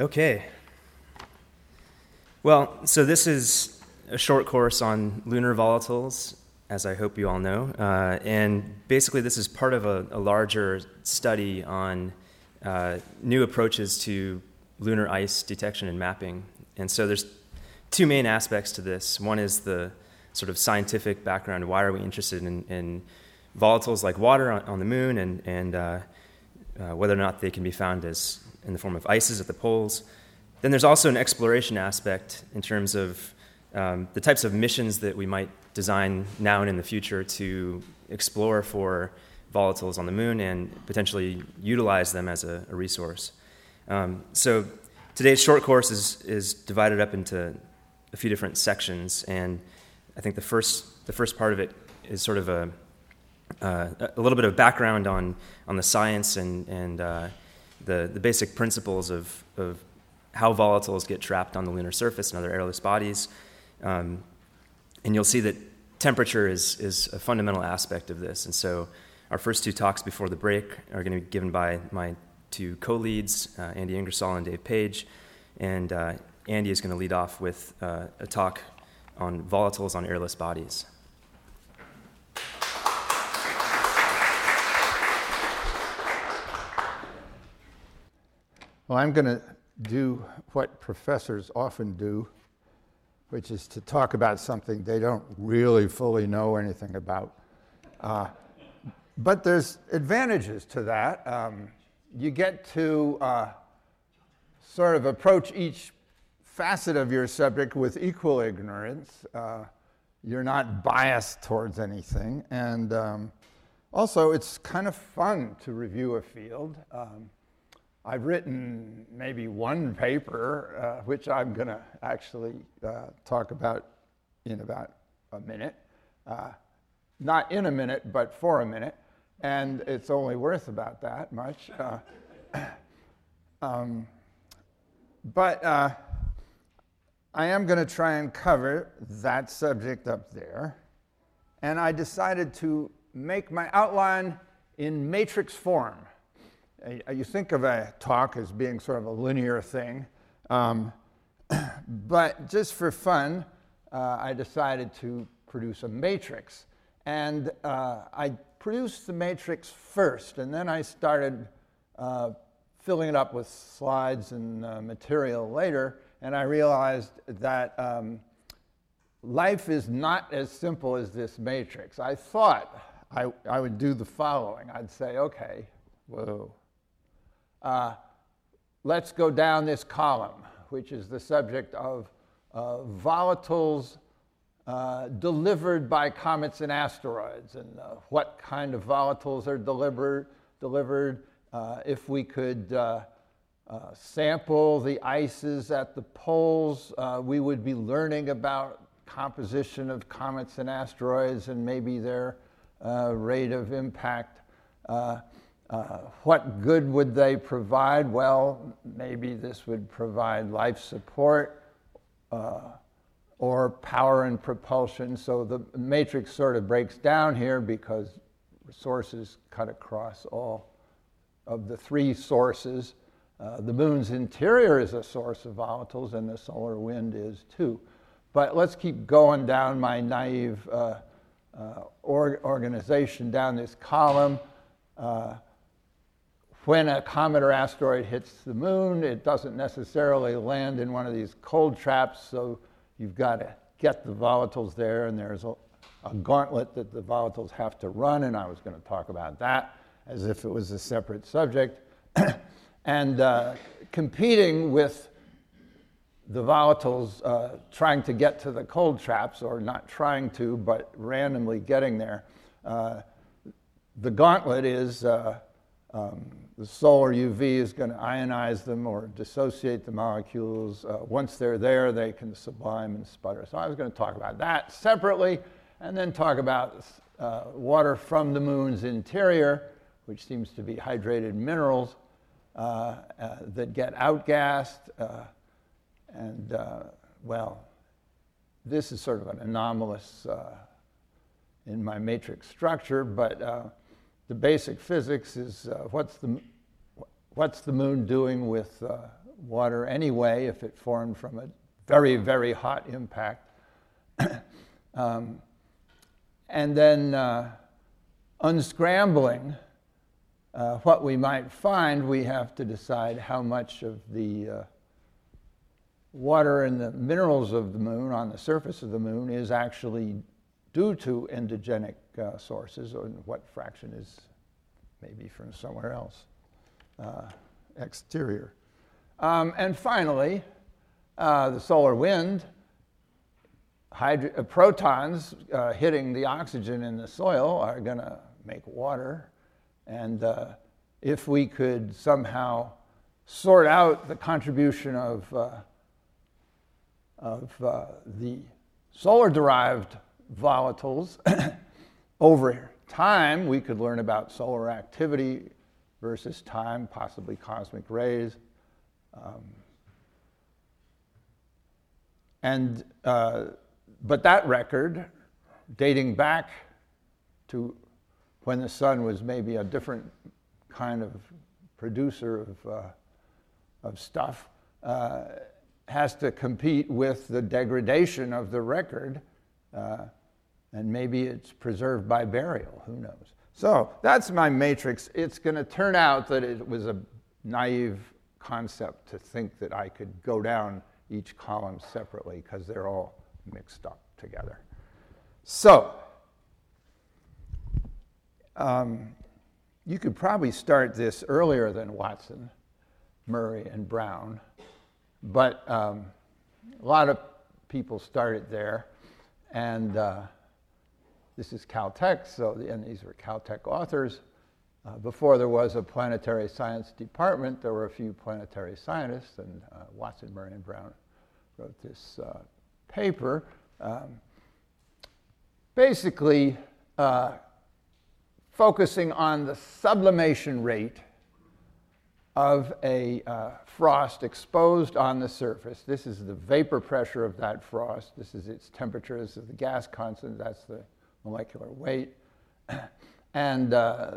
Okay. Well, so this is a short course on lunar volatiles, as I hope you all know. Uh, and basically, this is part of a, a larger study on uh, new approaches to lunar ice detection and mapping. And so there's two main aspects to this. One is the sort of scientific background. Why are we interested in, in volatiles like water on, on the moon and, and uh, uh, whether or not they can be found as in the form of ices at the poles. Then there's also an exploration aspect in terms of um, the types of missions that we might design now and in the future to explore for volatiles on the moon and potentially utilize them as a, a resource. Um, so today's short course is, is divided up into a few different sections, and I think the first, the first part of it is sort of a, uh, a little bit of background on, on the science and, and uh, the, the basic principles of, of how volatiles get trapped on the lunar surface and other airless bodies. Um, and you'll see that temperature is, is a fundamental aspect of this. And so our first two talks before the break are going to be given by my two co-leads, uh, Andy Ingersoll and Dave Paige. And uh, Andy is going to lead off with uh, a talk on volatiles on airless bodies. Well, I'm going to do what professors often do, which is to talk about something they don't really fully know anything about. Uh, but there's advantages to that. Um, you get to uh, sort of approach each facet of your subject with equal ignorance. Uh, you're not biased towards anything. And um, also, it's kind of fun to review a field. Um, I've written maybe one paper, uh, which I'm going to actually uh, talk about in about a minute. Uh, not in a minute, but for a minute. And it's only worth about that much. Uh, um, but uh, I am going to try and cover that subject up there. And I decided to make my outline in matrix form. Uh, you think of a talk as being sort of a linear thing, um, but just for fun, uh, I decided to produce a matrix. And uh, I produced the matrix first, and then I started uh, filling it up with slides and uh, material later, and I realized that um, life is not as simple as this matrix. I thought I, I would do the following I'd say, okay, whoa uh, let's go down this column, which is the subject of uh, volatiles uh, delivered by comets and asteroids, and uh, what kind of volatiles are delivered. delivered. Uh, if we could uh, sample the ices at the poles, we would be learning about composition of comets and asteroids and maybe their rate of impact. Uh, what good would they provide? Well, maybe this would provide life support uh, or power and propulsion. So the matrix sort of breaks down here because resources cut across all of the three sources. Uh, the moon's interior is a source of volatiles, and the solar wind is too. But let's keep going down my naive uh, uh, or- organization down this column. When a comet or asteroid hits the moon, it doesn't necessarily land in one of these cold traps, so you've got to get the volatiles there, and there's a, a gauntlet that the volatiles have to run, and I was going to talk about that as if it was a separate subject. and uh, competing with the volatiles uh, trying to get to the cold traps, or not trying to, but randomly getting there. Uh, the gauntlet is uh, um, the solar UV is going to ionize them or dissociate the molecules. Uh, once they're there, they can sublime and sputter. So I was going to talk about that separately and then talk about uh, water from the moon's interior, which seems to be hydrated minerals uh, uh that get outgassed. Uh, and, uh, well, this is sort of an anomalous in my matrix structure, but the basic physics is uh, what's, the, what's the moon doing with, uh, water anyway if it formed from a very, very hot impact. um, and then uh, unscrambling uh, what we might find, we have to decide how much of the uh, water and the minerals of the moon on the surface of the moon is actually due to endogenic uh, sources, or what fraction is maybe from somewhere else, uh, exterior. Um, and finally, uh, the solar wind, hydro- uh, protons uh, hitting the oxygen in the soil are going to make water. And uh, if we could somehow sort out the contribution of, of the solar derived volatiles over time, we could learn about solar activity versus time, possibly cosmic rays. Um, and, uh, but that record, dating back to when the sun was maybe a different kind of producer of, uh, of stuff, uh, has to compete with the degradation of the record. Uh, and maybe it's preserved by burial, who knows? So that's my matrix. It's going to turn out that it was a naive concept to think that I could go down each column separately because they're all mixed up together. So, um, you could probably start this earlier than Watson, Murray, and Brown, but um, a lot of people started there, and uh, this is Caltech, so and these were Caltech authors. Uh, before there was a planetary science department, there were a few planetary scientists, and uh, Watson, Murray, and Brown wrote this uh, paper. Um, basically, uh, focusing on the sublimation rate of a uh, frost exposed on the surface. This is the vapor pressure of that frost. This is its temperature. This is the gas constant. That's the molecular weight. and uh,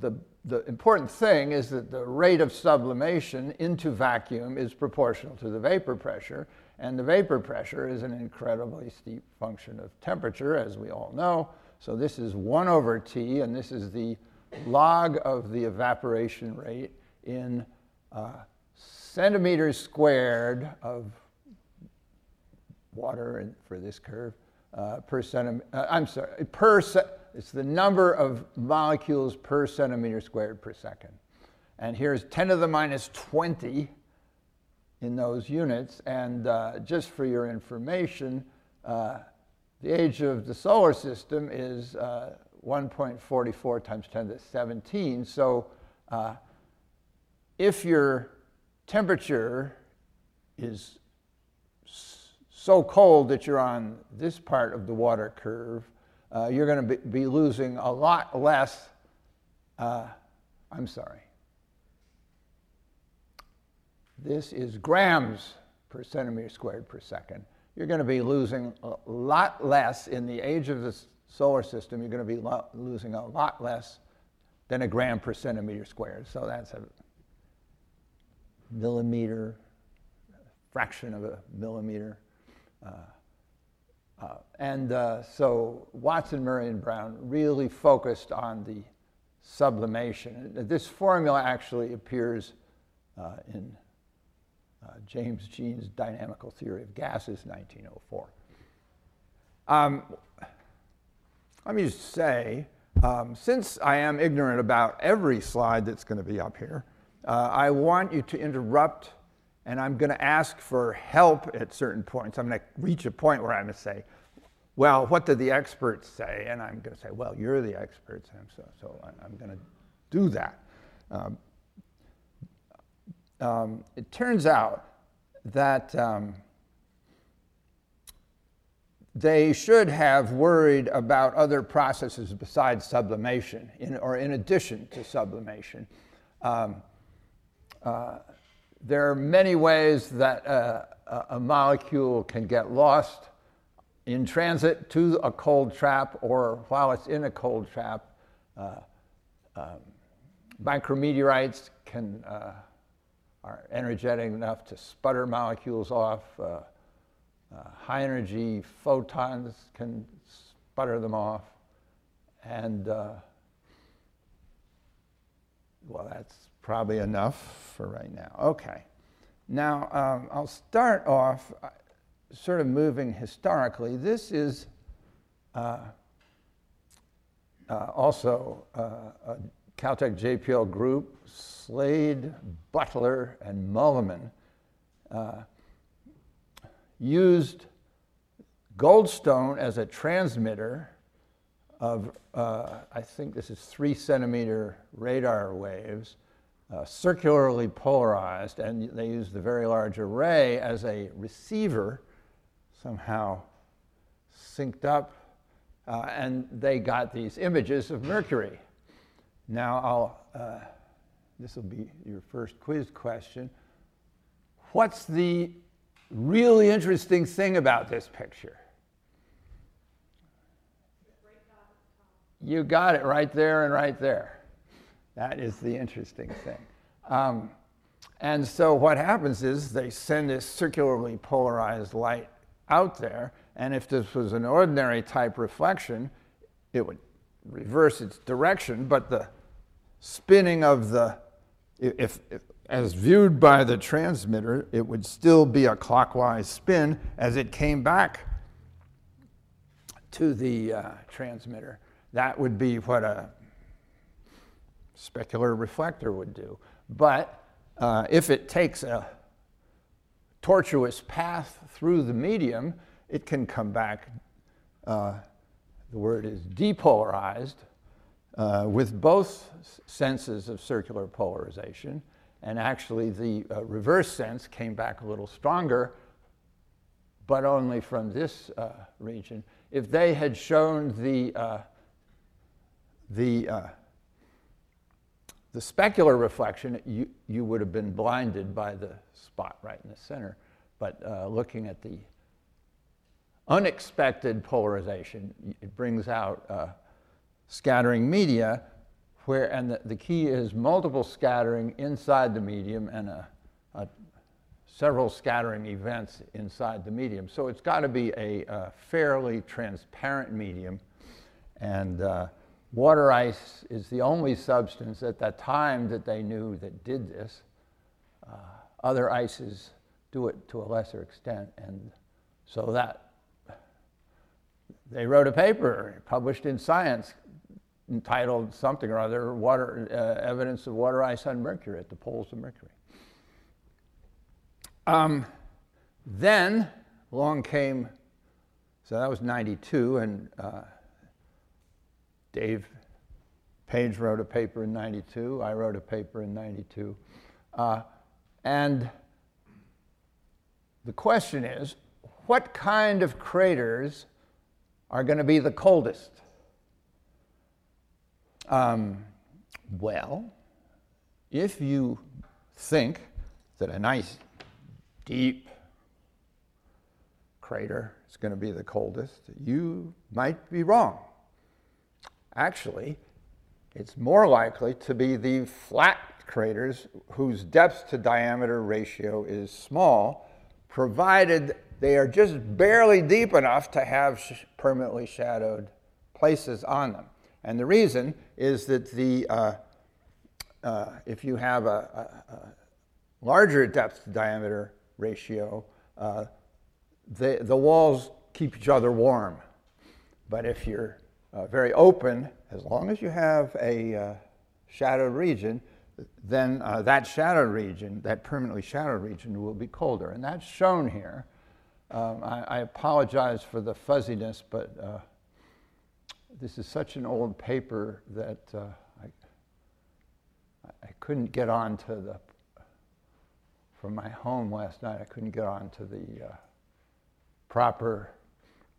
the, the important thing is that the rate of sublimation into vacuum is proportional to the vapor pressure, and the vapor pressure is an incredibly steep function of temperature, as we all know. So this is 1 over T, and this is the log of the evaporation rate in uh, centimeters squared of water in, for this curve uh, per centimeter. Uh, I'm sorry, per se- it's the number of molecules per centimeter squared per second. And here's 10 to the minus 20 in those units. And uh, just for your information, uh, the age of the solar system is uh, 1.44 times 10 to the 17. So if your temperature is so cold that you're on this part of the water curve, uh, you're going to be, be, losing a lot less. Uh, I'm sorry. This is grams per centimeter squared per second. You're going to be losing a lot less in the age of the solar system. You're going to be lo- losing a lot less than a gram per centimeter squared. So that's a millimeter, fraction of a millimeter uh, uh, and uh, so Watson, Murray, and Brown really focused on the sublimation. This formula actually appears in James Jeans' Dynamical Theory of Gases, 1904. Um, let me just say, um, since I am ignorant about every slide that's going to be up here, uh, I want you to interrupt and I'm going to ask for help at certain points. I'm going to reach a point where I'm going to say, well, what did the experts say? And I'm going to say, well, you're the experts. And so, so I'm going to do that. Um, um, it turns out that um, they should have worried about other processes besides sublimation, in, or in addition to sublimation. Um, uh, there are many ways that uh, a molecule can get lost in transit to a cold trap or while it's in a cold trap. Uh, um, micrometeorites can uh, are energetic enough to sputter molecules off. Uh, uh, high energy photons can sputter them off. And uh, well, that's probably enough for right now. Okay. Now, um, I'll start off uh, sort of moving historically. This is uh, uh, also uh, a Caltech JPL group, Slade, Butler, and Muhleman, uh, used Goldstone as a transmitter of, uh, I think this is three centimeter radar waves, uh, circularly polarized, and they used the very large array as a receiver, somehow synced up, uh, and they got these images of Mercury. Now, I'll, uh, this will be your first quiz question. What's the really interesting thing about this picture? You got it right there and right there. That is the interesting thing. Um, and so what happens is they send this circularly polarized light out there, and if this was an ordinary type reflection, it would reverse its direction, but the spinning of the, if, if, as viewed by the transmitter, it would still be a clockwise spin as it came back to the uh, transmitter. That would be what a specular reflector would do. But uh, if it takes a tortuous path through the medium, it can come back, uh, the word is depolarized, uh, with both senses of circular polarization. And actually, the uh, reverse sense came back a little stronger, but only from this uh, region. If they had shown the uh, the, the specular reflection, you, you would have been blinded by the spot right in the center. But uh, looking at the unexpected polarization, it brings out uh, scattering media, where, and the, the, key is multiple scattering inside the medium and a, a several scattering events inside the medium. So it's got to be a, a, fairly transparent medium. And uh, Water ice is the only substance at that time that they knew that did this. Uh, other ices do it to a lesser extent, and so that they wrote a paper published in Science entitled something or other water, uh, Evidence of Water Ice on Mercury at the poles of Mercury. Um, then along came, so that was 92, and uh, Dave Paige wrote a paper in 92. I wrote a paper in 92. Uh, and the question is what kind of craters are going to be the coldest? Um, well, if you think that a nice, deep crater is going to be the coldest, you might be wrong. Actually, it's more likely to be the flat craters whose depth to diameter ratio is small, provided they are just barely deep enough to have sh- permanently shadowed places on them. And the reason is that the, uh, uh, if you have a, a, a, larger depth to diameter ratio, uh, the, the walls keep each other warm. But if you're uh, very open, as long as you have a uh, shadowed region, then uh, that shadowed region, that permanently shadowed region, will be colder. And that's shown here. Um, I, I, apologize for the fuzziness, but uh, this is such an old paper that uh, I, I couldn't get on to the, from my home last night, I couldn't get on to the uh, proper,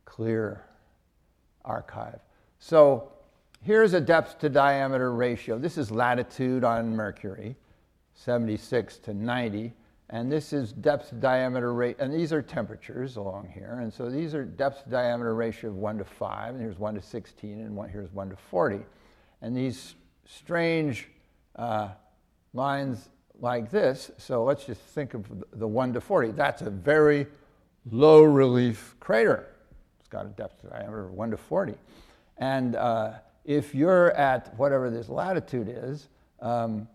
clear archive. So here's a depth to diameter ratio. This is latitude on Mercury, 76 to 90. And this is depth to diameter rate, and these are temperatures along here. And so these are depth to diameter ratio of 1 to 5, and here's 1 to 16, and one, here's 1 to 40. And these strange uh, lines like this. So let's just think of the 1 to 40. That's a very low relief crater. It's got a depth to diameter of 1 to 40. And uh, if you're at whatever this latitude is, um,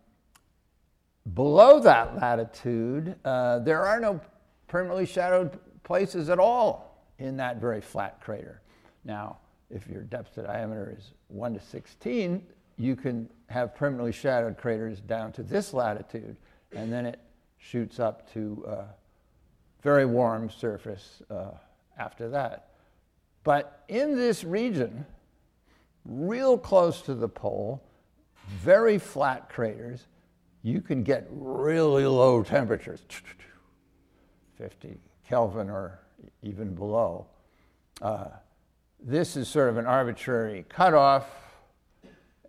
below that latitude, uh, there are no permanently shadowed places at all in that very flat crater. Now, if your depth to diameter is 1 to 16, you can have permanently shadowed craters down to this latitude, and then it shoots up to uh, very warm surface uh, after that. But in this region, real close to the pole, very flat craters, you can get really low temperatures, 50 Kelvin or even below. Uh, this is sort of an arbitrary cutoff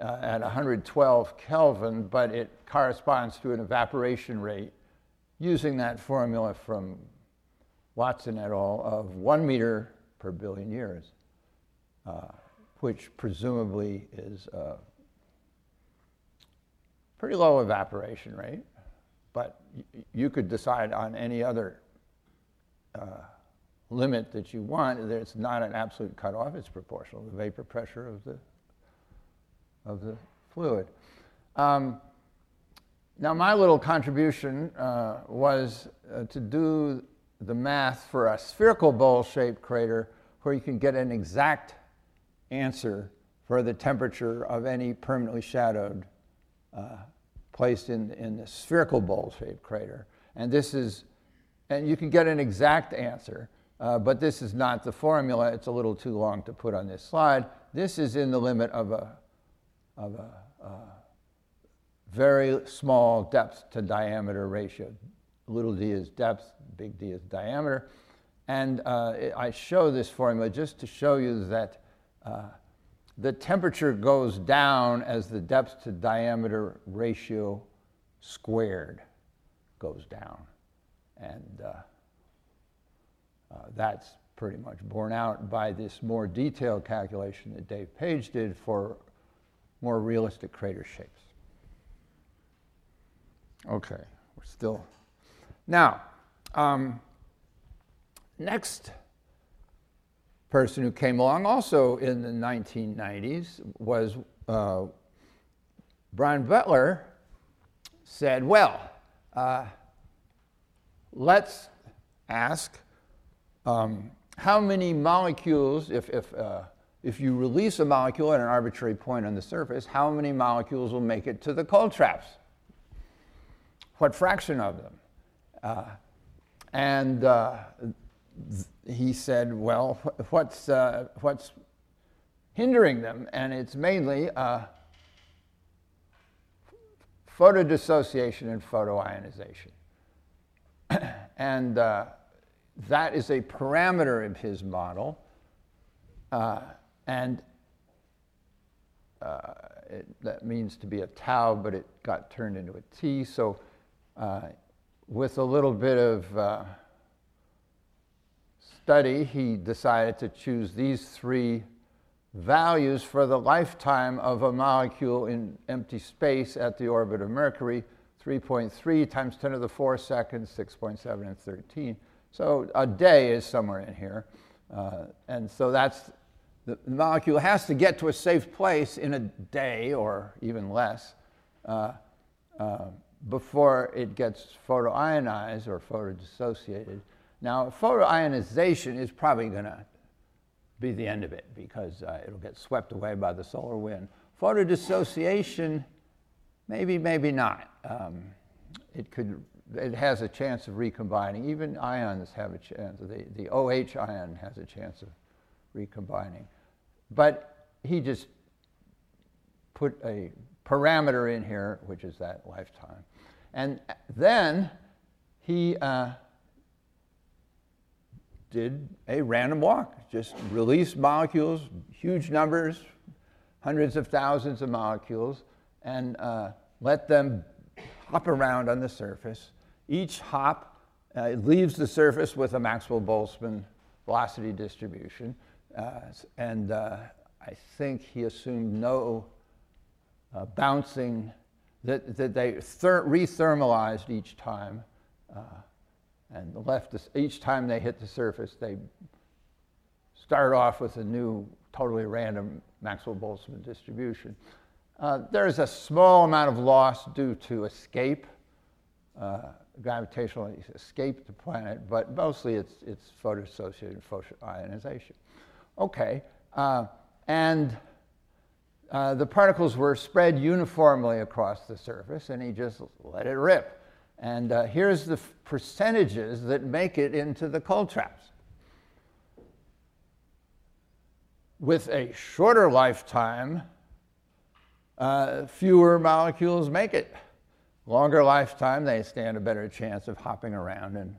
uh, at 112 Kelvin, but it corresponds to an evaporation rate using that formula from Watson et al. of one meter per billion years, uh, which presumably is a pretty low evaporation rate, but you could decide on any other uh, limit that you want. It's not an absolute cutoff, it's proportional to the vapor pressure of the, of the fluid. Um, now, my little contribution uh, was uh, to do the math for a spherical bowl shaped crater where you can get an exact answer for the temperature of any permanently shadowed uh, place in, in the spherical bowl shaped crater. And this is, and you can get an exact answer. Uh, but this is not the formula. It's a little too long to put on this slide. This is in the limit of a, of a uh, very small depth to diameter ratio. Little d is depth, big D is diameter. And uh, I show this formula just to show you that uh, the temperature goes down as the depth to diameter ratio squared goes down. And uh, uh, that's pretty much borne out by this more detailed calculation that Dave Paige did for more realistic crater shapes. Okay, we're still. Now, um, next person who came along also in the 1990s was uh, Brian Butler said, well, uh, let's ask um, how many molecules, if, if, uh, if you release a molecule at an arbitrary point on the surface, how many molecules will make it to the cold traps? What fraction of them? Uh, and uh, he said, well, what's, uh, what's hindering them? And it's mainly uh, photodissociation and photoionization. and uh, that is a parameter of his model. Uh, and uh, it, that means to be a tau, but it got turned into a t. So, uh, with a little bit of study, he decided to choose these three values for the lifetime of a molecule in empty space at the orbit of Mercury 3.3 times 10 to the 4 seconds, 6.7, and 13. So a day is somewhere in here. Uh, and so that's the molecule has to get to a safe place in a day or even less uh, uh, before it gets photoionized or photodissociated. Now, photoionization is probably going to be the end of it because uh, it'll get swept away by the solar wind. Photodissociation, maybe, maybe not. Um, it could it has a chance of recombining. Even ions have a chance. The, the OH ion has a chance of recombining. But he just put a parameter in here, which is that lifetime. And then he uh, did a random walk, just released molecules, huge numbers, hundreds of thousands of molecules, and uh, let them hop around on the surface each hop uh, leaves the surface with a Maxwell Boltzmann velocity distribution. Uh, and uh, I think he assumed no uh, bouncing that, that they ther- rethermalized each time uh, and left each time they hit the surface, they start off with a new, totally random Maxwell Boltzmann distribution. Uh, there's a small amount of loss due to escape, uh, gravitational escape the planet, but mostly it's, it's photo-associated ionization. Okay, uh, and uh, the particles were spread uniformly across the surface, and he just let it rip. And uh, here's the percentages that make it into the cold traps. With a shorter lifetime, uh, fewer molecules make it. Longer lifetime, they stand a better chance of hopping around and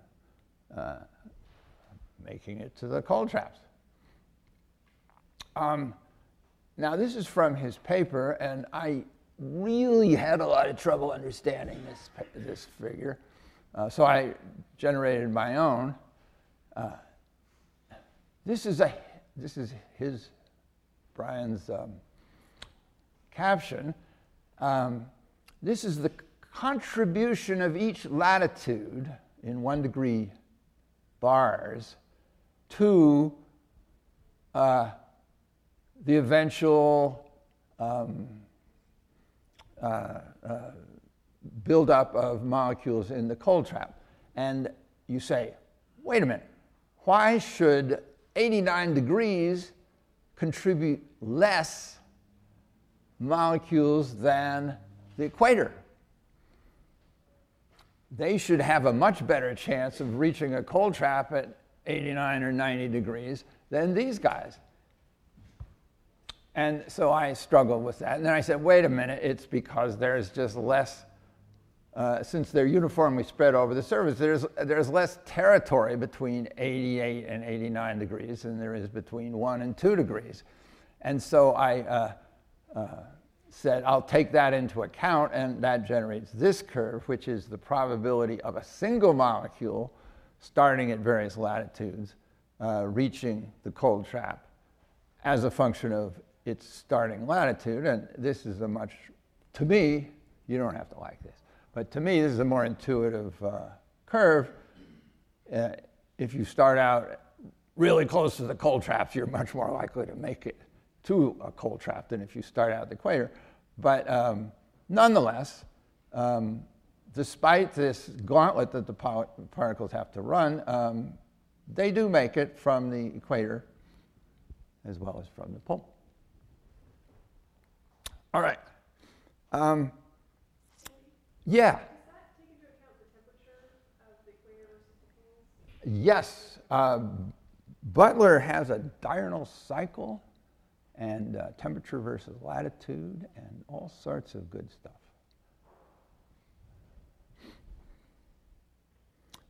uh, making it to the cold traps. Um, now, this is from his paper, and I really had a lot of trouble understanding this, this figure. Uh, so I generated my own. Uh, this is a this is his Brian's um, caption. Um, this is the contribution of each latitude in one degree bars to uh, the eventual um, uh, uh, buildup of molecules in the cold trap. And you say, wait a minute, why should 89 degrees contribute less molecules than the equator? They should have a much better chance of reaching a cold trap at 89 or 90 degrees than these guys. And so I struggled with that. And then I said, wait a minute, it's because there's just less, uh, since they're uniformly spread over the surface, there's, there's less territory between 88 and 89 degrees than there is between 1 and 2 degrees. And so I uh, uh, said, I'll take that into account, and that generates this curve, which is the probability of a single molecule starting at various latitudes uh, reaching the cold trap as a function of its starting latitude. And this is a much, to me, you don't have to like this, but to me, this is a more intuitive uh, curve. Uh, if you start out really close to the cold traps, you're much more likely to make it to a cold trap than if you start out at the equator. But um, nonetheless, um, despite this gauntlet that the particles have to run, um, they do make it from the equator as well as from the pole. All right. Um, yeah. Yes. Uh, Butler has a diurnal cycle and uh, temperature versus latitude and all sorts of good stuff.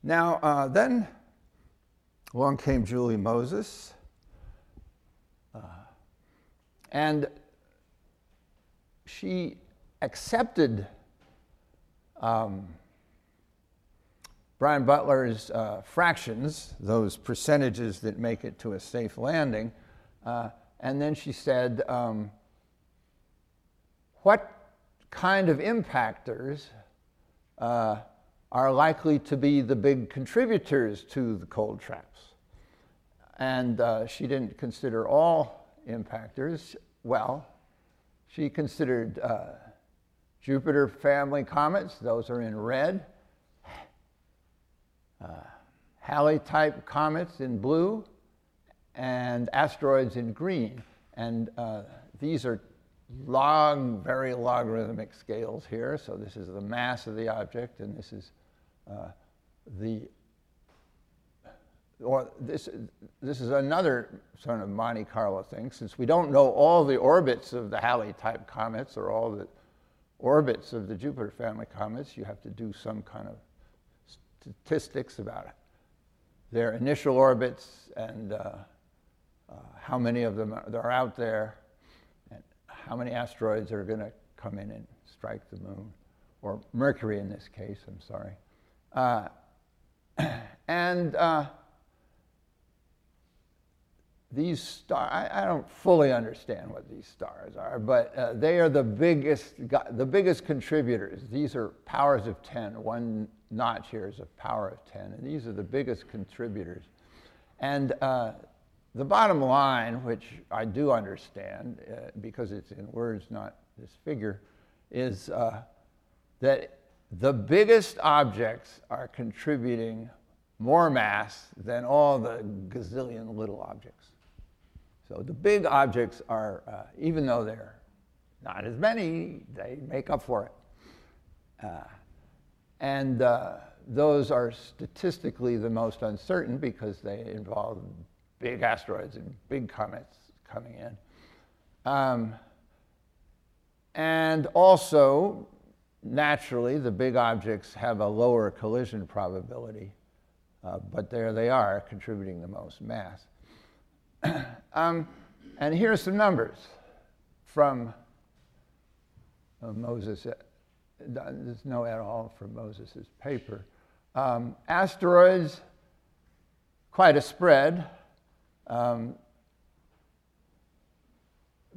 Now, uh, then along came Julie Moses. Uh, and she accepted um, Brian Butler's uh, fractions, those percentages that make it to a safe landing, uh, and then she said, um, What kind of impactors uh, are likely to be the big contributors to the cold traps? And uh, she didn't consider all impactors. Well, she considered uh, Jupiter family comets, those are in red. Uh, Halley type comets in blue, and asteroids in green. And uh, these are long, very logarithmic scales here. So this is the mass of the object, and this is uh, the or this, this is another sort of Monte Carlo thing, since we don't know all the orbits of the Halley type comets or all the orbits of the Jupiter family comets, you have to do some kind of statistics about it. their initial orbits and uh, uh, how many of them are, are out there, and how many asteroids are going to come in and strike the moon, or Mercury in this case, I'm sorry. Uh, and uh, these stars, I, I, don't fully understand what these stars are, but uh, they are the biggest, the biggest contributors. These are powers of 10. One notch here is a power of 10, and these are the biggest contributors. And uh, the bottom line, which I do understand uh, because it's in words, not this figure, is uh, that the biggest objects are contributing more mass than all the gazillion little objects. So the big objects are, uh, even though they're not as many, they make up for it. Uh, and uh, those are statistically the most uncertain because they involve big asteroids and big comets coming in. Um, and also, naturally, the big objects have a lower collision probability, uh, but there they are, contributing the most mass. um, and here are some numbers from uh, Moses. There's no at all from Moses' paper. Um, asteroids, quite a spread, um,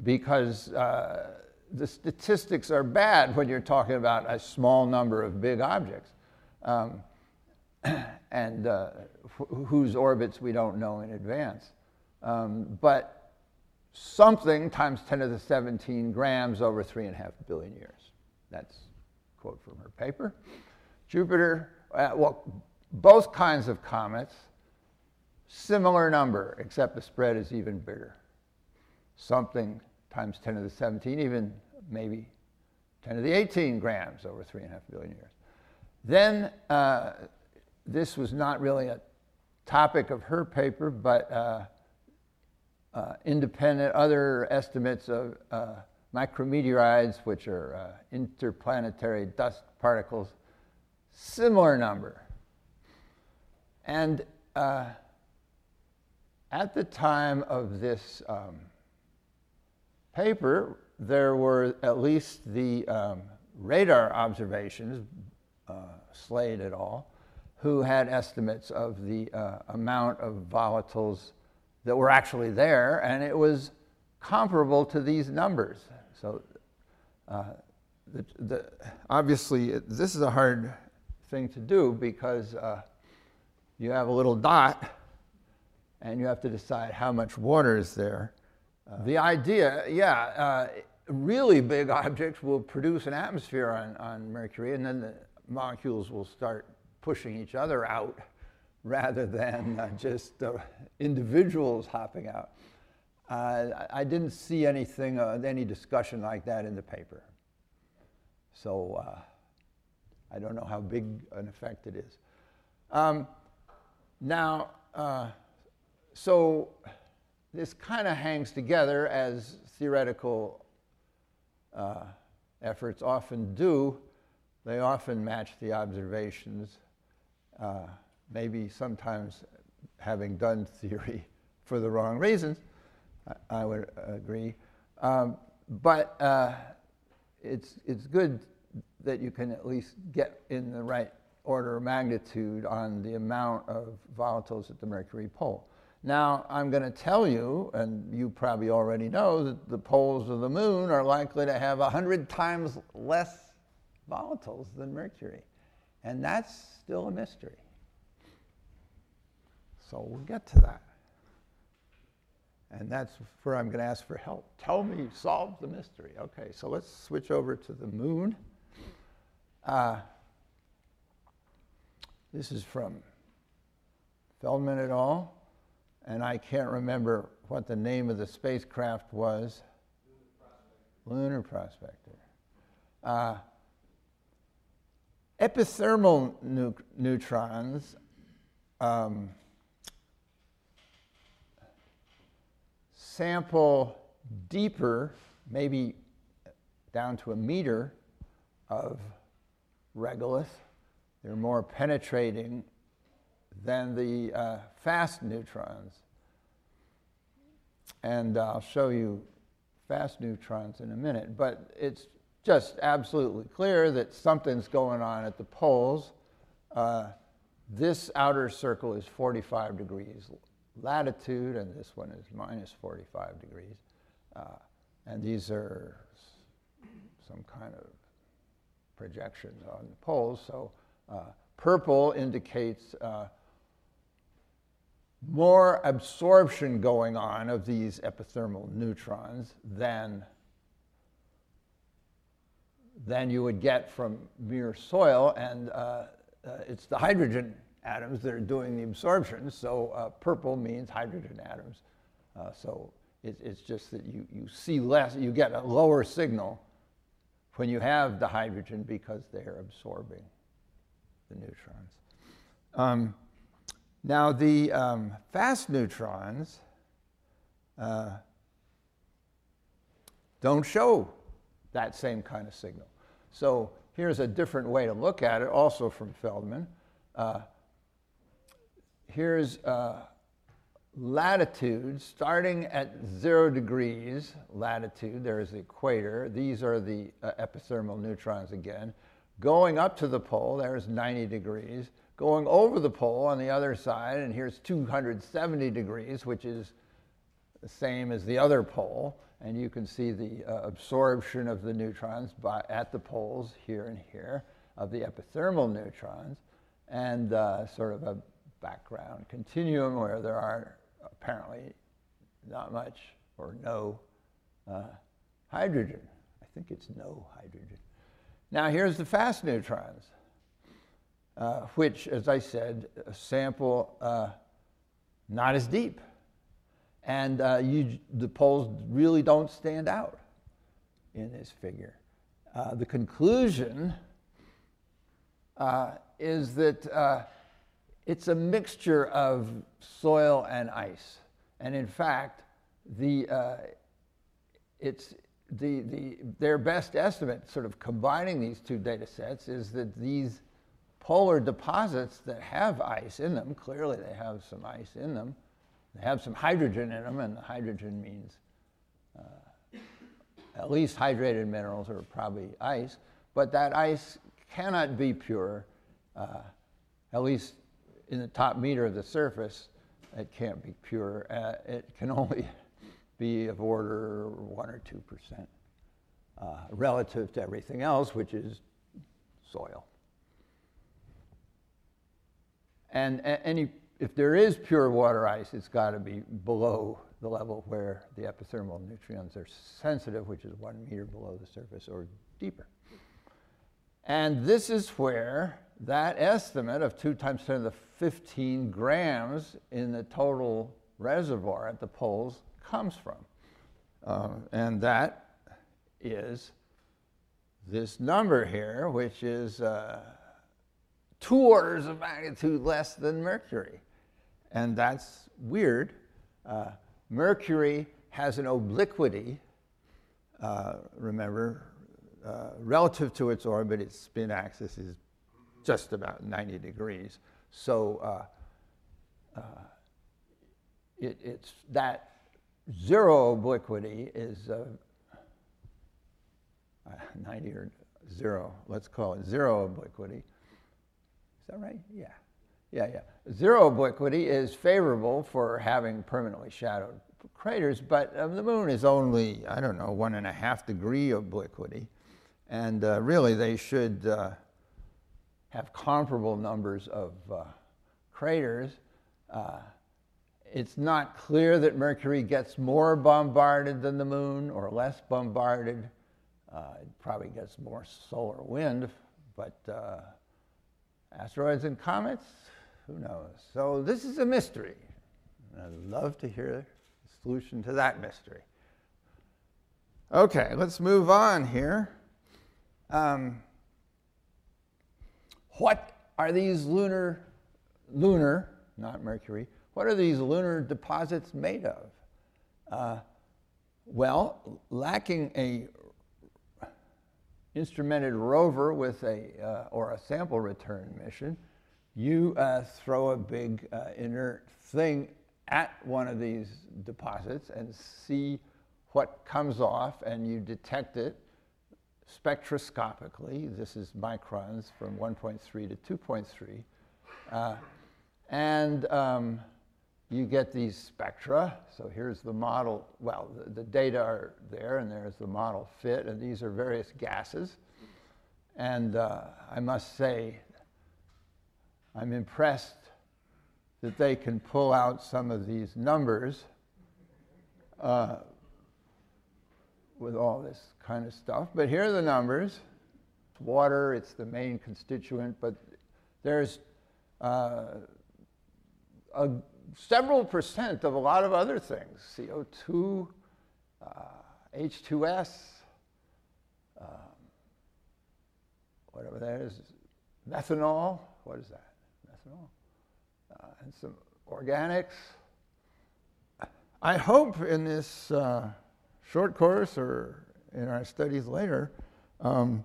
because uh, the statistics are bad when you're talking about a small number of big objects. Um, and uh, whose orbits we don't know in advance. Um, but something times 10 to the 17 grams over three and a half billion years. That's a quote from her paper. Jupiter, uh, well, both kinds of comets, similar number, except the spread is even bigger. Something times 10 to the 17, even maybe 10 to the 18 grams over three and a half billion years. Then uh, this was not really a topic of her paper, but uh, uh, independent other estimates of uh, micrometeorites, which are uh, interplanetary dust particles, similar number. And uh, at the time of this um, paper, there were at least the um, radar observations, uh, Slade et al., who had estimates of the uh, amount of volatiles that were actually there, and it was comparable to these numbers. So, uh, the, the, obviously, this is a hard thing to do because uh, you have a little dot and you have to decide how much water is there. Uh, the idea, yeah, uh, really big objects will produce an atmosphere on, on Mercury, and then the molecules will start pushing each other out rather than uh, just uh, individuals hopping out. Uh, I didn't see anything, uh, any discussion like that in the paper. So uh, I don't know how big an effect it is. Um, now, uh, so this kind of hangs together as theoretical efforts often do. They often match the observations maybe sometimes having done theory for the wrong reasons, I, I would agree. Um, but uh, it's, it's good that you can at least get in the right order of magnitude on the amount of volatiles at the mercury pole. Now, I'm going to tell you, and you probably already know, that the poles of the moon are likely to have 100 times less volatiles than Mercury. And that's still a mystery. So we'll get to that. And that's where I'm going to ask for help. Tell me, solve the mystery. Okay, so let's switch over to the moon. Uh, this is from Feldman et al., and I can't remember what the name of the spacecraft was. Lunar Prospector. Uh, epithermal nu- neutrons um, sample deeper, maybe down to a meter of regolith. They're more penetrating than the uh, fast neutrons. And I'll show you fast neutrons in a minute, but it's just absolutely clear that something's going on at the poles. Uh, this outer circle is 45 degrees latitude, and this one is minus 45 degrees. Uh, and these are some kind of projections on the poles. So uh, purple indicates uh, more absorption going on of these epithermal neutrons than, than you would get from mere soil. And uh, uh, it's the hydrogen atoms that are doing the absorption. So uh, purple means hydrogen atoms. Uh, so it, it's just that you, you see less, you get a lower signal when you have the hydrogen because they're absorbing the neutrons. Um, now, the um, fast neutrons uh, don't show that same kind of signal. So here's a different way to look at it, also from Feldman. Uh, here's uh, latitude starting at zero degrees latitude, there's the equator. These are the uh, epithermal neutrons again. Going up to the pole, there's 90 degrees going over the pole on the other side, and here's 270 degrees, which is the same as the other pole. And you can see the uh, absorption of the neutrons by, at the poles here and here of the epithermal neutrons, and uh, sort of a background continuum where there are apparently not much or no uh, hydrogen. I think it's no hydrogen. Now, here's the fast neutrons uh, which, as I said, sample uh, not as deep. And uh, you, the poles really don't stand out in this figure. Uh, the conclusion uh, is that it's a mixture of soil and ice. And in fact, the, it's, the, the, their best estimate, sort of combining these two data sets, is that these polar deposits that have ice in them, clearly they have some ice in them. They have some hydrogen in them, and the hydrogen means uh, at least hydrated minerals or probably ice. But that ice cannot be pure, uh, at least in the top meter of the surface, it can't be pure. Uh, it can only be of order 1 or 2% uh, relative to everything else, which is soil. And any, if there is pure water ice, it's got to be below the level where the epithermal neutrons are sensitive, which is one meter below the surface or deeper. And this is where that estimate of 2 times 10 to the 15 grams in the total reservoir at the poles comes from. Uh, and that is this number here, which is uh, two orders of magnitude less than Mercury. And that's weird. Uh, Mercury has an obliquity, uh, remember, uh, relative to its orbit, its spin axis is just about 90 degrees. So uh, uh, it, it's that zero obliquity is uh, 90 or zero, let's call it zero obliquity is that right? Yeah. Yeah, yeah. Zero obliquity is favorable for having permanently shadowed craters, but uh, the moon is only, I don't know, one and a half degree obliquity. And uh, really, they should uh, have comparable numbers of uh, craters. Uh, it's not clear that Mercury gets more bombarded than the moon or less bombarded. Uh, it probably gets more solar wind, but Asteroids and comets? Who knows? So this is a mystery. I'd love to hear the solution to that mystery. Okay, let's move on here. Um, what are these lunar, lunar, not Mercury, what are these lunar deposits made of? Uh, well, lacking a instrumented rover with a, uh, or a sample return mission, you uh, throw a big uh, inert thing at one of these deposits and see what comes off, and you detect it spectroscopically. This is microns from 1.3 to 2.3. Uh, and um, you get these spectra. So here's the model. Well, the, the, data are there, and there's the model fit, and these are various gases. And uh, I must say, I'm impressed that they can pull out some of these numbers uh, with all this kind of stuff. But here are the numbers. Water, it's the main constituent, but there's uh, a, several percent of a lot of other things CO2, uh, H2S, um, whatever that is, methanol. What is that? Methanol. Uh, and some organics. I hope in this uh, short course or in our studies later, um,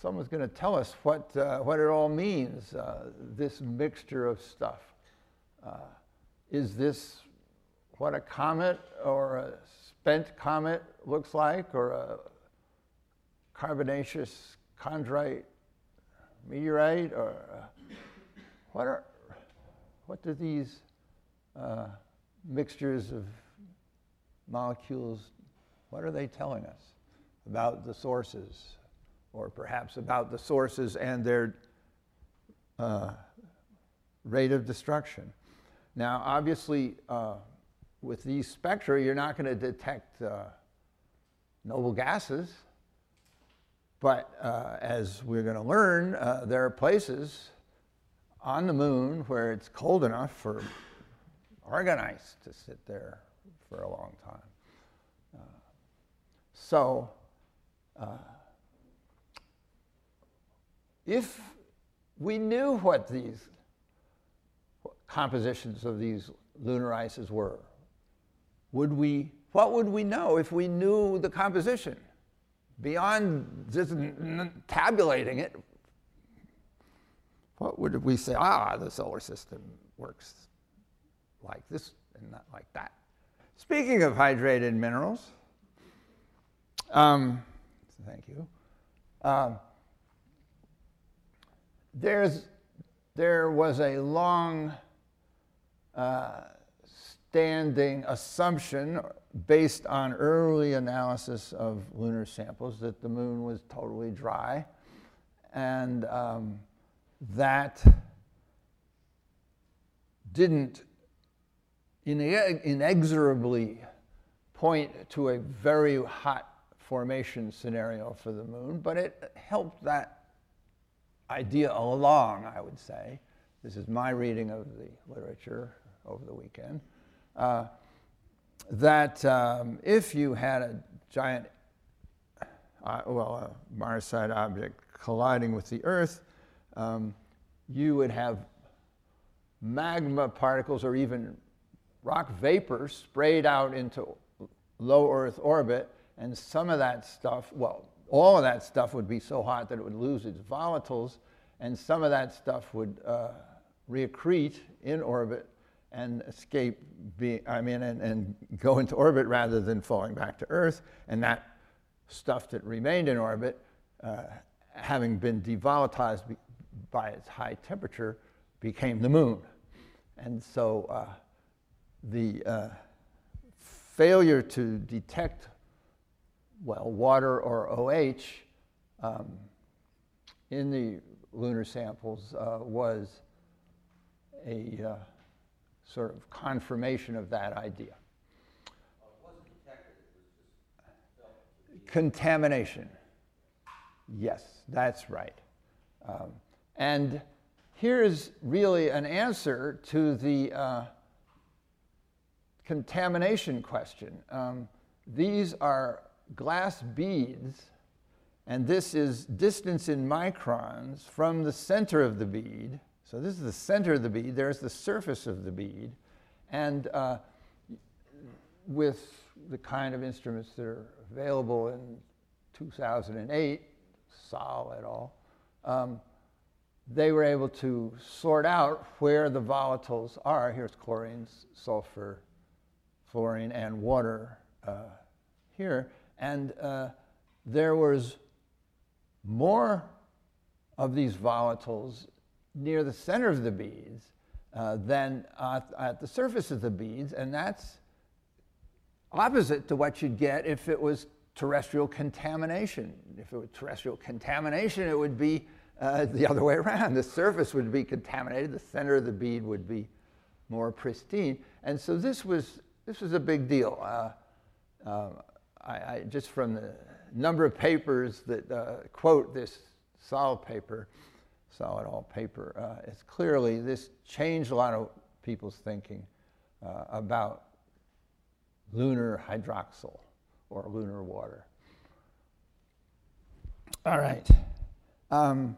someone's going to tell us what, uh, what it all means, uh, this mixture of stuff. Uh, is this what a comet or a spent comet looks like, or a carbonaceous chondrite meteorite, or uh, what are what do these uh, mixtures of molecules? What are they telling us about the sources or perhaps about the sources and their uh, rate of destruction. Now, obviously, uh, with these spectra, you're not going to detect uh, noble gases, but uh, as we're going to learn, uh, there are places on the moon where it's cold enough for argon ice to sit there for a long time. Uh, so, if we knew what these compositions of these lunar ices were, would we, what would we know if we knew the composition? Beyond just tabulating it, what would we say? Ah, the solar system works like this and not like that. Speaking of hydrated minerals, um, thank you. Um, there's, there was a long uh, standing assumption based on early analysis of lunar samples that the moon was totally dry and um, that didn't inexorably point to a very hot formation scenario for the moon, but it helped that idea along, I would say. This is my reading of the literature over the weekend. Uh, that um, if you had a giant, uh, well, a Mars-sized object colliding with the Earth, um, you would have magma particles or even rock vapor sprayed out into low Earth orbit, and some of that stuff, well, all of that stuff would be so hot that it would lose its volatiles, and some of that stuff would uh, reaccrete in orbit and escape, be, I mean, and, and go into orbit rather than falling back to Earth. And that stuff that remained in orbit, uh, having been devolatilized by its high temperature, became the moon. And so uh, the uh, failure to detect well, water or OH um, in the lunar samples uh, was a uh, sort of confirmation of that idea. Contamination. Yes, that's right. Um, and here's really an answer to the uh, contamination question. Um, these are glass beads, and this is distance in microns from the center of the bead. So this is the center of the bead, there's the surface of the bead. And uh, with the kind of instruments that are available in 2008, Saal et al., um, they were able to sort out where the volatiles are. Here's chlorine, sulfur, fluorine, and water uh, here and uh, there was more of these volatiles near the center of the beads uh, than at the surface of the beads, and that's opposite to what you'd get if it was terrestrial contamination. If it was terrestrial contamination, it would be uh, the other way around. The surface would be contaminated, the center of the bead would be more pristine. And so this was, this was a big deal. Uh, uh, I, I, just from the number of papers that uh, quote this solid paper, Saal et al paper, uh, it's clearly this changed a lot of people's thinking uh, about lunar hydroxyl or lunar water. All right. Um,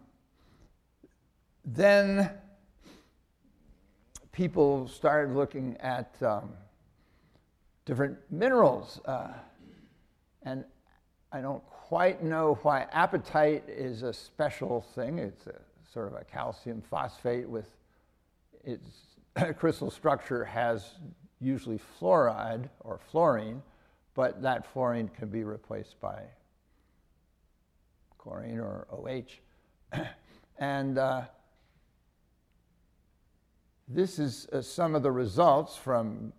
then people started looking at um, different minerals. Uh, and I don't quite know why apatite is a special thing. It's a, sort of a calcium phosphate with its crystal structure has usually fluoride or fluorine, but that fluorine can be replaced by chlorine or OH. and uh, this is uh, some of the results from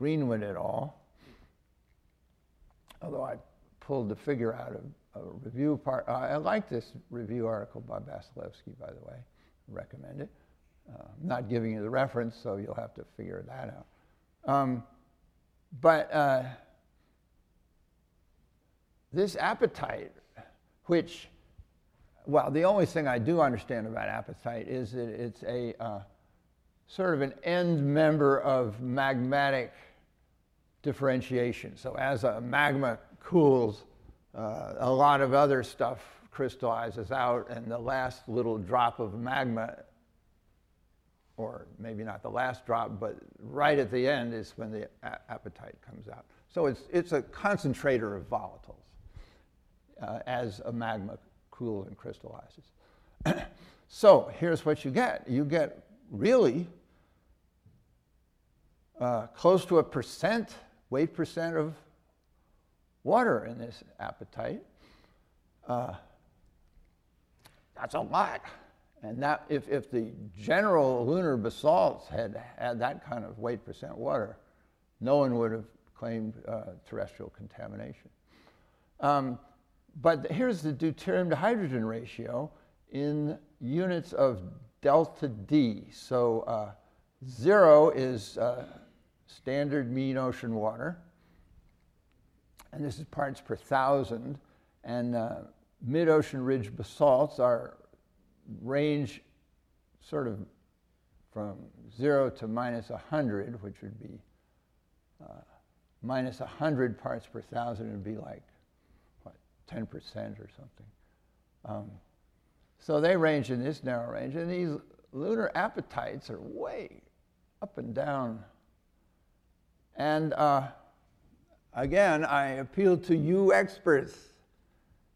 Greenwood et al. Although I pulled the figure out of a review part. Uh, I like this review article by Vasilevsky, by the way. recommend it. Uh, I'm not giving you the reference, so you'll have to figure that out. Um, but uh, this apatite, which, well, the only thing I do understand about apatite is that it's a uh, sort of an end member of magmatic differentiation. So as a magma cools, uh, a lot of other stuff crystallizes out, and the last little drop of magma, or maybe not the last drop, but right at the end is when the a- apatite comes out. So it's, it's a concentrator of volatiles uh, as a magma cools and crystallizes. so here's what you get you get really uh, close to a percent, weight percent of water in this apatite. Uh, that's a lot. And that, if, if the general lunar basalts had had that kind of weight percent water, no one would have claimed uh, terrestrial contamination. Um, but here's the deuterium to hydrogen ratio in units of delta D. So uh, zero is uh, standard mean ocean water. And this is parts per thousand. And uh, mid ocean ridge basalts are range sort of from zero to minus 100, which would be uh, minus 100 parts per thousand It'd be like, what, 10% or something. Um, so they range in this narrow range. And these lunar apatites are way up and down and uh, again, I appeal to you experts.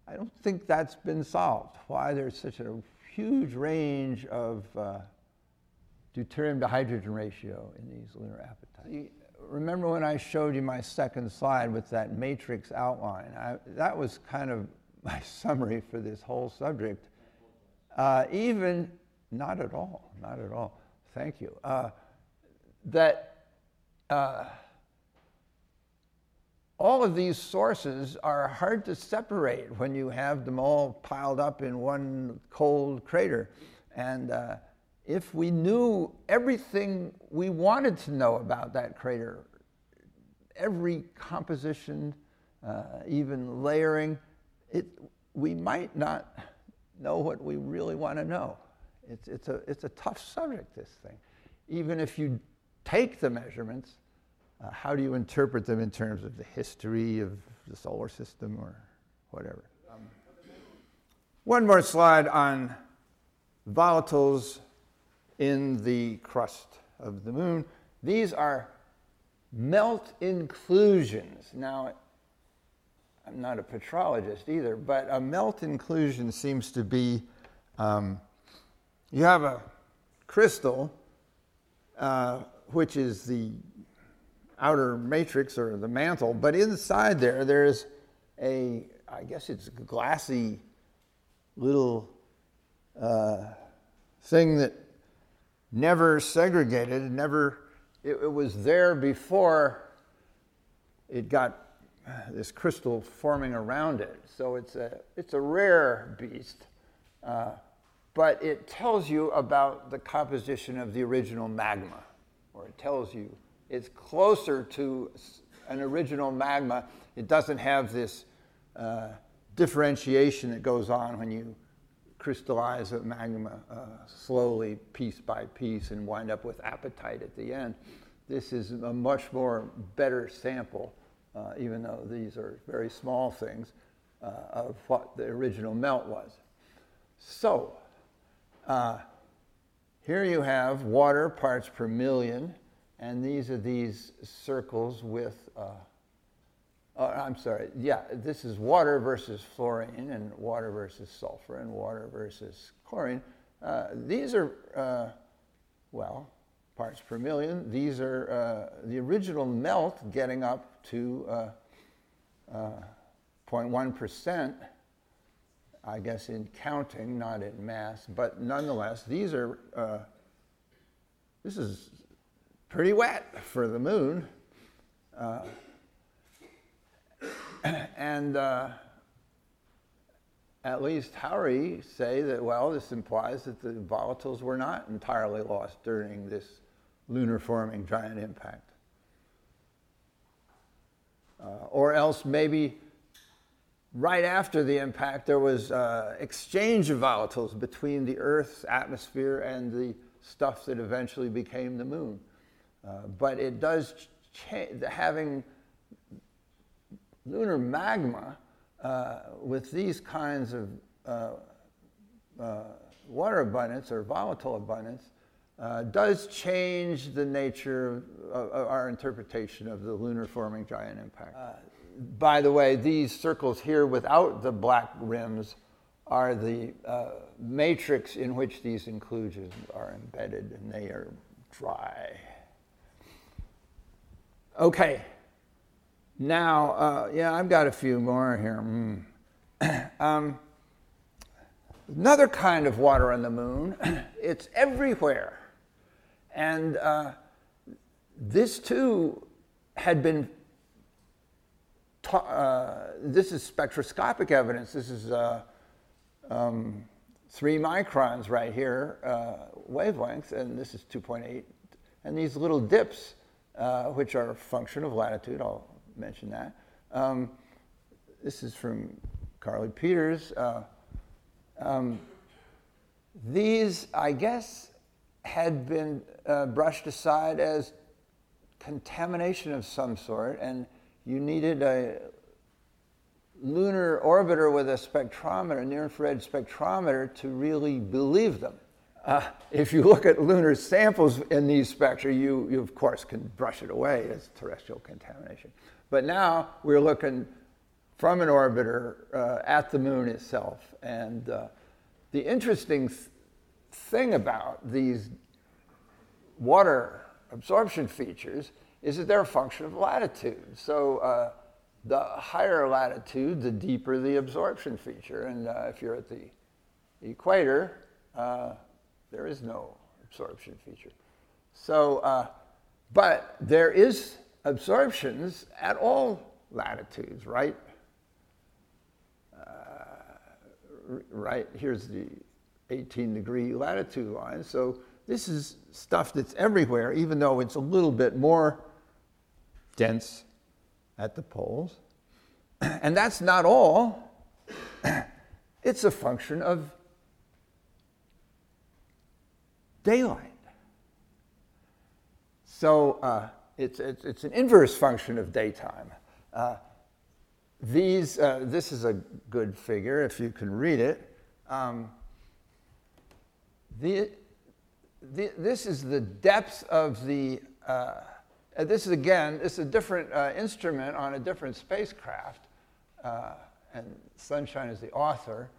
I don't think that's been solved. Why there's such a huge range of uh, deuterium to hydrogen ratio in these lunar apatites. Remember when I showed you my second slide with that matrix outline? I, that was kind of my summary for this whole subject. Uh, even, not at all, not at all. Thank you. Uh, that uh, all of these sources are hard to separate when you have them all piled up in one cold crater. And uh, if we knew everything we wanted to know about that crater, every composition, uh, even layering, it, we might not know what we really want to know. It's, it's, a, it's a tough subject, this thing. Even if you take the measurements, uh, how do you interpret them in terms of the history of the solar system or whatever? Um, one more slide on volatiles in the crust of the moon. These are melt inclusions. Now, I'm not a petrologist either, but a melt inclusion seems to be um, you have a crystal, uh, which is the outer matrix or the mantle, but inside there, there's a, I guess it's glassy little uh, thing that never segregated, never, it, it was there before it got this crystal forming around it. So it's a, it's a rare beast, uh, but it tells you about the composition of the original magma, or it tells you it's closer to an original magma. It doesn't have this uh, differentiation that goes on when you crystallize a magma uh, slowly, piece by piece, and wind up with apatite at the end. This is a much more better sample, uh, even though these are very small things, uh, of what the original melt was. So, uh, here you have water parts per million, and these are these circles with uh, uh, I'm sorry, yeah, this is water versus fluorine and water versus sulfur and water versus chlorine. Uh, these are, uh, well, parts per million. These are uh, the original melt getting up to 0.1%, uh, uh, I guess in counting, not in mass, but nonetheless, these are, this is pretty wet for the moon. and uh, at least Hauri say that, well, this implies that the volatiles were not entirely lost during this lunar forming giant impact. Uh, or else maybe right after the impact there was uh, exchange of volatiles between the Earth's atmosphere and the stuff that eventually became the moon. Uh, but it does change, having lunar magma uh, with these kinds of uh, uh, water abundance or volatile abundance uh, does change the nature of, of, our interpretation of the lunar forming giant impact. Uh, by the way, these circles here without the black rims are the uh, matrix in which these inclusions are embedded, and they are dry. Okay. Now, uh, yeah, I've got a few more here. Mm. um, another kind of water on the moon, it's everywhere. And uh, this too had been, ta- uh, this is spectroscopic evidence. This is uh, um, three microns right here, uh, wavelength, and this is 2.8. And these little dips, uh, which are a function of latitude, I'll mention that. Um, this is from Carle Pieters. Uh, um, these, I guess, had been uh, brushed aside as contamination of some sort, and you needed a lunar orbiter with a spectrometer, near infrared spectrometer, to really believe them. Uh, if you look at lunar samples in these spectra, you, you of course can brush it away as terrestrial contamination. But now we're looking from an orbiter uh, at the moon itself. And uh, the interesting th- thing about these water absorption features is that they're a function of latitude. So uh, the higher latitude, the deeper the absorption feature. And uh, if you're at the equator, uh, there is no absorption feature. So, uh, but there is absorptions at all latitudes, right? Uh, right, here's the 18 degree latitude line. So this is stuff that's everywhere, even though it's a little bit more dense at the poles. And that's not all. it's a function of daylight. So, uh, it's, it's, it's an inverse function of daytime. Uh, these, uh, this is a good figure if you can read it. Um, the, the, this is the depth of the, uh, this is again, this is a different uh, instrument on a different spacecraft, uh, and Sunshine is the author.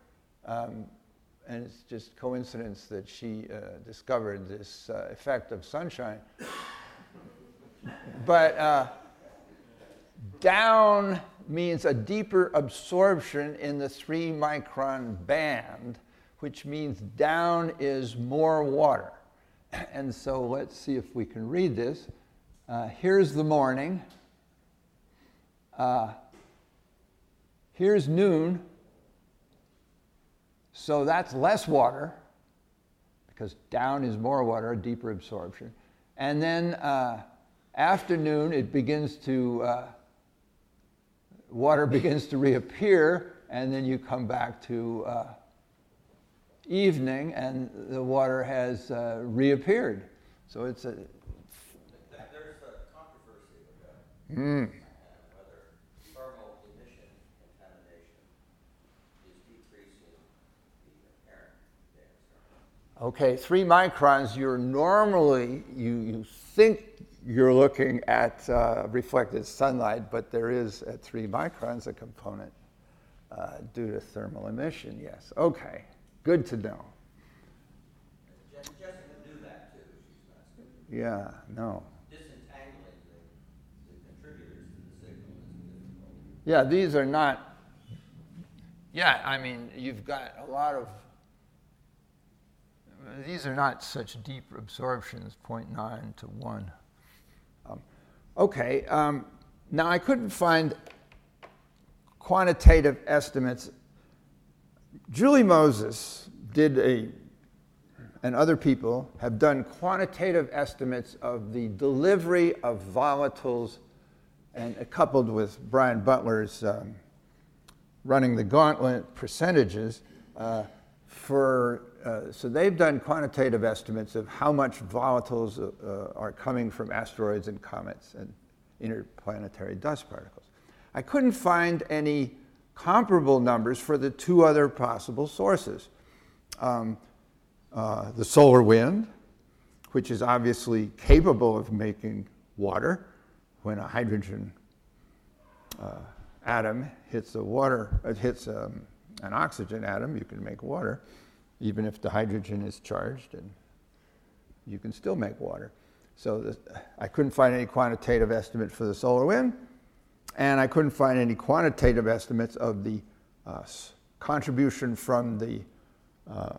Um, and it's just coincidence that she uh, discovered this effect of sunshine but uh, down means a deeper absorption in the three micron band, which means down is more water. and so let's see if we can read this. Uh, here's the morning. Uh, here's noon. So that's less water because down is more water, deeper absorption. And then uh, afternoon, it begins to, uh, water begins to reappear, and then you come back to uh, evening, and the water has uh, reappeared. So it's a. There's a controversy with that. Mm. Whether thermal emission contamination is decreasing the apparent dams. Okay, three microns, you're normally, you, you think you're looking at uh, reflected sunlight, but there is at three microns a component uh, due to thermal emission, yes. Okay, good to know. Jessica knew that too. Yeah, no. disentangling the, the contributors to the signal. Yeah, these are not, yeah, I mean, you've got a lot of, these are not such deep absorptions, 0.9 to 1. Um, okay, um, now I couldn't find quantitative estimates. Julie Moses did a, and other people have done quantitative estimates of the delivery of volatiles, and coupled with Brian Butler's um, running the gauntlet percentages. Uh, for, uh, so they've done quantitative estimates of how much volatiles uh, are coming from asteroids and comets and interplanetary dust particles. I couldn't find any comparable numbers for the two other possible sources. Um, uh, the solar wind, which is obviously capable of making water when a hydrogen uh, atom hits a water, it hits um, an oxygen atom, you can make water, even if the hydrogen is charged, and you can still make water. So this, I couldn't find any quantitative estimate for the solar wind, and I couldn't find any quantitative estimates of the uh, contribution from the uh,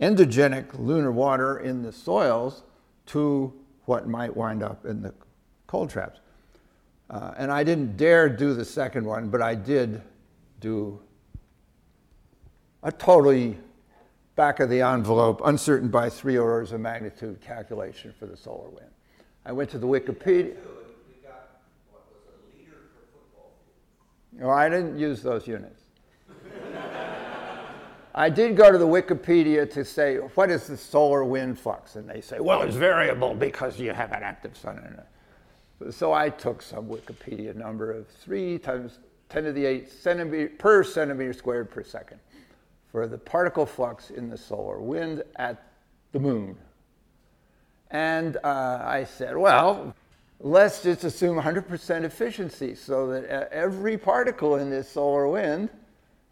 endogenic lunar water in the soils to what might wind up in the cold traps. Uh, and I didn't dare do the second one, but I did do a totally back of the envelope, uncertain by three orders of magnitude calculation for the solar wind. I went to the Wikipedia. We got what was a leader for football. No, I didn't use those units. I did go to the Wikipedia to say, what is the solar wind flux? And they say, well, it's variable because you have an active sun in it. So I took some Wikipedia number of 3 times 10 to the 8 centimeter per centimeter squared per second for the particle flux in the solar wind at the moon. And uh, I said, well, let's just assume 100% efficiency so that uh, every particle in this solar wind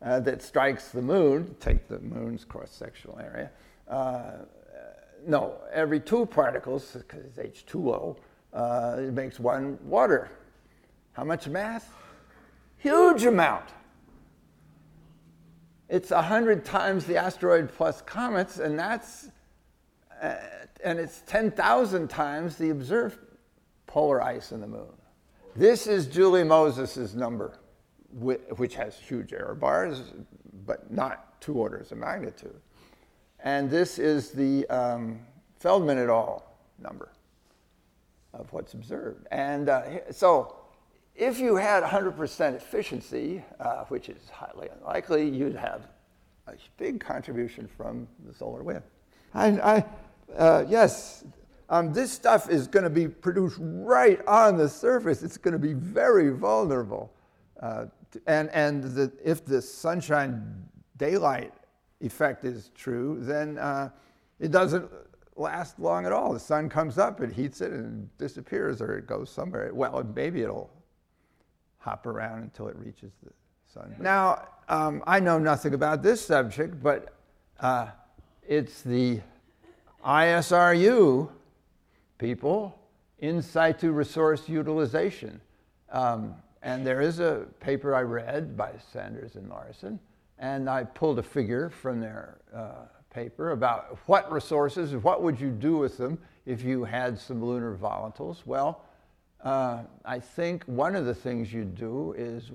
uh, that strikes the moon, take the moon's cross sectional area, uh, no, every two particles, because it's H2O, uh, it makes one water. How much mass? Huge amount. It's 100 times the asteroid plus comets, and that's, uh, and it's 10,000 times the observed polar ice in the moon. This is Julie Moses's number, which has huge error bars, but not two orders of magnitude. And this is the um, Feldman et al. number of what's observed. And uh, so if you had 100% efficiency, uh, which is highly unlikely, you'd have a big contribution from the solar wind. I, I uh, yes, um, this stuff is going to be produced right on the surface. It's going to be very vulnerable. Uh, and and the, if the sunshine daylight effect is true, then uh, it doesn't last long at all. The sun comes up, it heats it, and disappears, or it goes somewhere. Well, maybe it'll hop around until it reaches the sun. Now, um, I know nothing about this subject, but uh, it's the ISRU people, in situ resource utilization. Um, and there is a paper I read by Sanders and Larson, and I pulled a figure from their uh, paper about what resources, what would you do with them if you had some lunar volatiles. Well, uh, I think one of the things you'd do is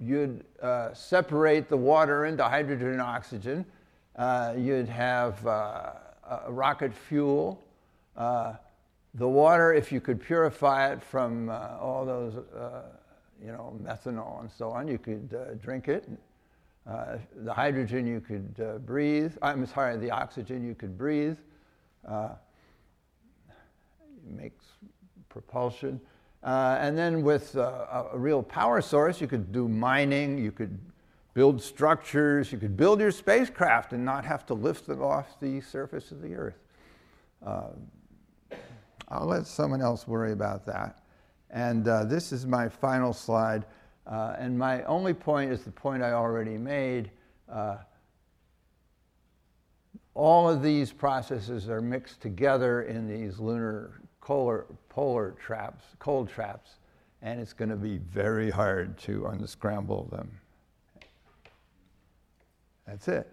you'd uh, separate the water into hydrogen and oxygen. Uh, you'd have uh, rocket fuel. Uh, the water, if you could purify it from uh, all those, you know, methanol and so on, you could drink it. the hydrogen you could breathe. I'm sorry, the oxygen you could breathe. makes propulsion. Uh, and then with uh, a real power source, you could do mining, you could build structures, you could build your spacecraft and not have to lift them off the surface of the Earth. Uh, I'll let someone else worry about that. And uh, this is my final slide. Uh, and my only point is the point I already made. Uh, all of these processes are mixed together in these lunar polar, polar traps, cold traps, and it's going to be very hard to unscramble them. That's it.